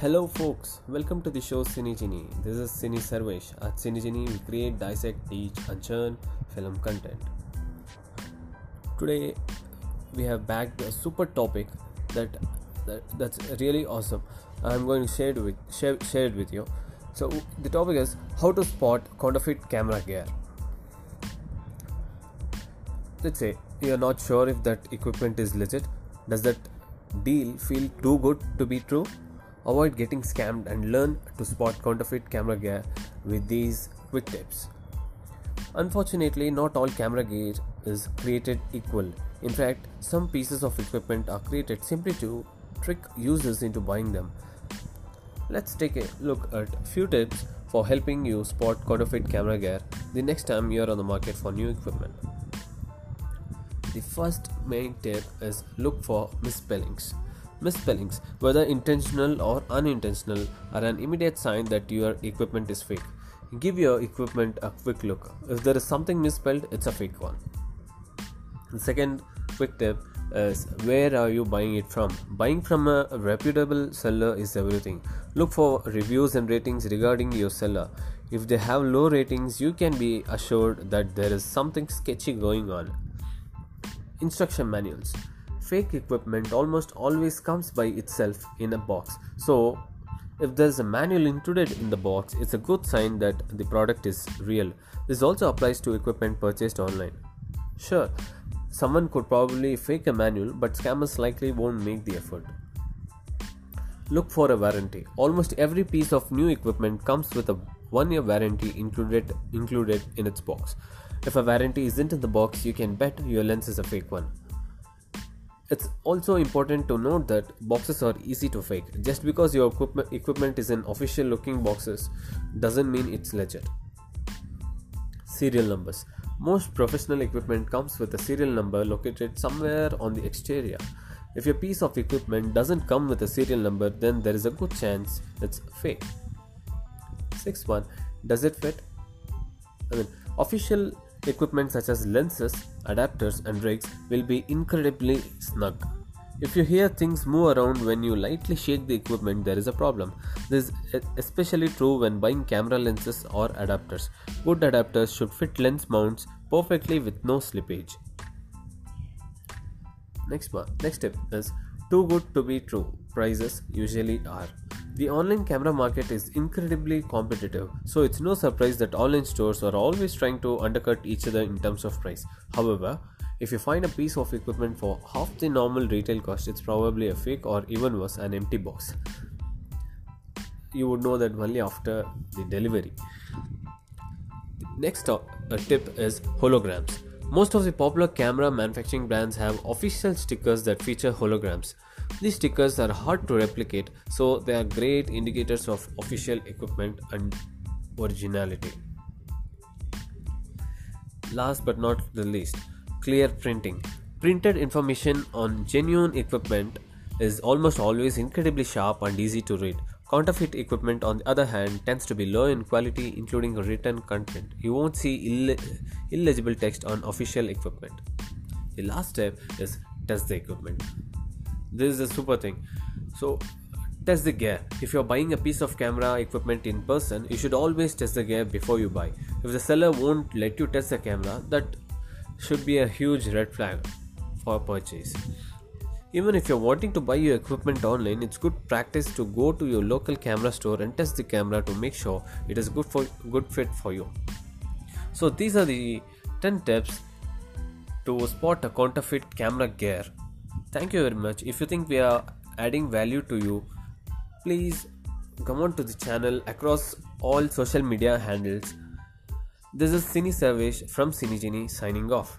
Hello, folks. Welcome to the show Cinegenie. This is Cine Sarvesh. At Cinegenie, we create, dissect, teach, and churn film content. Today, we have backed a super topic that, that that's really awesome. I'm going to share it with share, share it with you. So the topic is how to spot counterfeit camera gear. Let's say you're not sure if that equipment is legit. Does that deal feel too good to be true? Avoid getting scammed and learn to spot counterfeit camera gear with these quick tips. Unfortunately, not all camera gear is created equal. In fact, some pieces of equipment are created simply to trick users into buying them. Let's take a look at a few tips for helping you spot counterfeit camera gear the next time you're on the market for new equipment. The first main tip is look for misspellings. Misspellings, whether intentional or unintentional, are an immediate sign that your equipment is fake. Give your equipment a quick look. If there is something misspelled, it's a fake one. The second quick tip is where are you buying it from? Buying from a reputable seller is everything. Look for reviews and ratings regarding your seller. If they have low ratings, you can be assured that there is something sketchy going on. Instruction manuals fake equipment almost always comes by itself in a box. So, if there's a manual included in the box, it's a good sign that the product is real. This also applies to equipment purchased online. Sure, someone could probably fake a manual, but scammers likely won't make the effort. Look for a warranty. Almost every piece of new equipment comes with a one year warranty included included in its box. If a warranty isn't in the box, you can bet your lens is a fake one. It's also important to note that boxes are easy to fake. Just because your equipment, is in official looking boxes doesn't mean it's legit. Serial numbers. Most professional equipment comes with a serial number located somewhere on the exterior. If your piece of equipment doesn't come with a serial number, then there is a good chance it's fake. 6 one, does it fit? I mean, official equipment such as lenses, adapters, and rigs will be incredibly snug. If you hear things move around when you lightly shake the equipment, there is a problem. This is especially true when buying camera lenses or adapters. Good adapters should fit lens mounts perfectly with no slippage. Next one, next tip is too good to be true. Prices usually are. The online camera market is incredibly competitive, so it's no surprise that online stores are always trying to undercut each other in terms of price. However, if you find a piece of equipment for half the normal retail cost, it's probably a fake or even worse, an empty box. You would know that only after the delivery. Next a tip is holograms. Most of the popular camera manufacturing brands have official stickers that feature holograms. These stickers are hard to replicate, so they are great indicators of official equipment and originality. Last but not the least, clear printing. Printed information on genuine equipment is almost always incredibly sharp and easy to read. Counterfeit equipment, on the other hand, tends to be low in quality, including written content. You won't see Ill- illegible text on official equipment. The last step is test the equipment. This is a super thing. So, test the gear. If you're buying a piece of camera equipment in person, you should always test the gear before you buy. If the seller won't let you test the camera, that should be a huge red flag for purchase. Even if you're wanting to buy your equipment online, it's good practice to go to your local camera store and test the camera to make sure it is good for good fit for you. So these are the 10 tips to spot a counterfeit camera gear. Thank you very much. If you think we are adding value to you, please come on to the channel across all social media handles. This is Cine Sarvesh from Cinegenie signing off.